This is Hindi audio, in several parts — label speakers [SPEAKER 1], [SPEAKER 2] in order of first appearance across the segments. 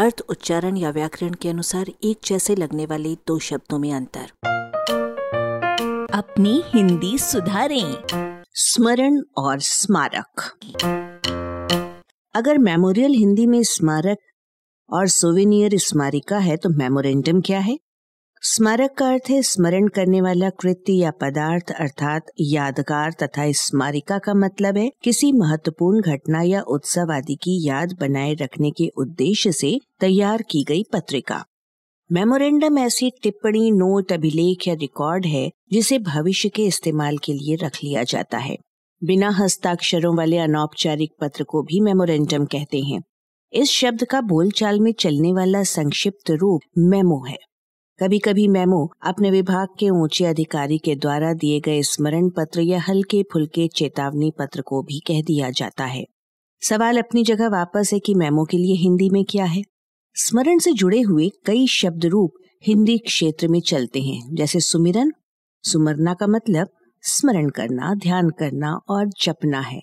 [SPEAKER 1] अर्थ, उच्चारण या व्याकरण के अनुसार एक जैसे लगने वाले दो शब्दों में अंतर।
[SPEAKER 2] अपनी हिंदी सुधारें।
[SPEAKER 3] स्मरण और स्मारक। अगर मेमोरियल हिंदी में स्मारक और सोवेनियर स्मारिका है तो मेमोरेंडम क्या है? स्मारक का अर्थ है स्मरण करने वाला कृत्य या पदार्थ, अर्थात यादगार तथा स्मारिका का मतलब है किसी महत्वपूर्ण घटना या उत्सव आदि की याद बनाए रखने के उद्देश्य से तैयार की गई पत्रिका। मेमोरेंडम ऐसी टिप्पणी, नोट, अभिलेख या रिकॉर्ड है जिसे भविष्य के इस्तेमाल के लिए रख लिया जाता है। बिना हस्ताक्षरों वाले अनौपचारिक पत्र को भी मेमोरेंडम कहते हैं। इस शब्द का बोलचाल में चलने वाला संक्षिप्त रूप मेमो है। कभी कभी मेमो अपने विभाग के ऊँचे अधिकारी के द्वारा दिए गए स्मरण पत्र या हल्के फुल्के चेतावनी पत्र को भी कह दिया जाता है। सवाल अपनी जगह वापस है कि मेमो के लिए हिंदी में क्या है? स्मरण से जुड़े हुए कई शब्द रूप हिंदी क्षेत्र में चलते हैं, जैसे सुमिरन। सुमरना का मतलब स्मरण करना, ध्यान करना और जपना है,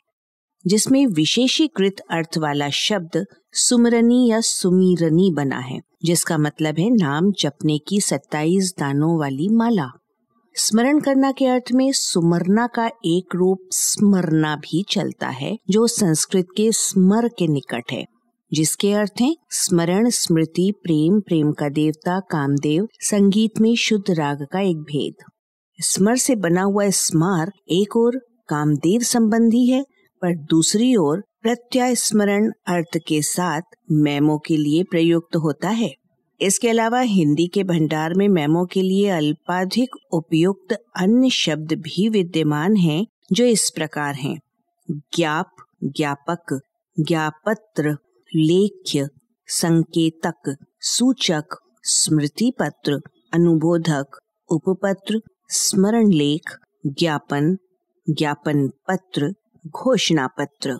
[SPEAKER 3] जिसमें विशेषीकृत अर्थ वाला शब्द सुमरनी या सुमीरनी बना है। जिसका मतलब है नाम जपने की सत्ताईस दानों वाली माला। स्मरण करना के अर्थ में सुमरना का एक रूप स्मरना भी चलता है, जो संस्कृत के स्मर के निकट है, जिसके अर्थ है स्मरण, स्मृति, प्रेम प्रेम का देवता, कामदेव, संगीत में शुद्ध राग का एक भेद। स्मर से बना हुआ स्मार एक और कामदेव संबंधी है, पर दूसरी ओर प्रत्यय स्मरण अर्थ के साथ मेमो के लिए प्रयुक्त होता है। इसके अलावा हिंदी के भंडार में मेमो के लिए अल्पाधिक उपयुक्त अन्य शब्द भी विद्यमान हैं, जो इस प्रकार हैं। ज्ञाप, ज्ञापक, ज्ञापत्र, लेख्य, संकेतक, सूचक स्मृति पत्र अनुबोधक, उपपत्र स्मरण लेख ज्ञापन ज्ञापन पत्र घोषणा पत्र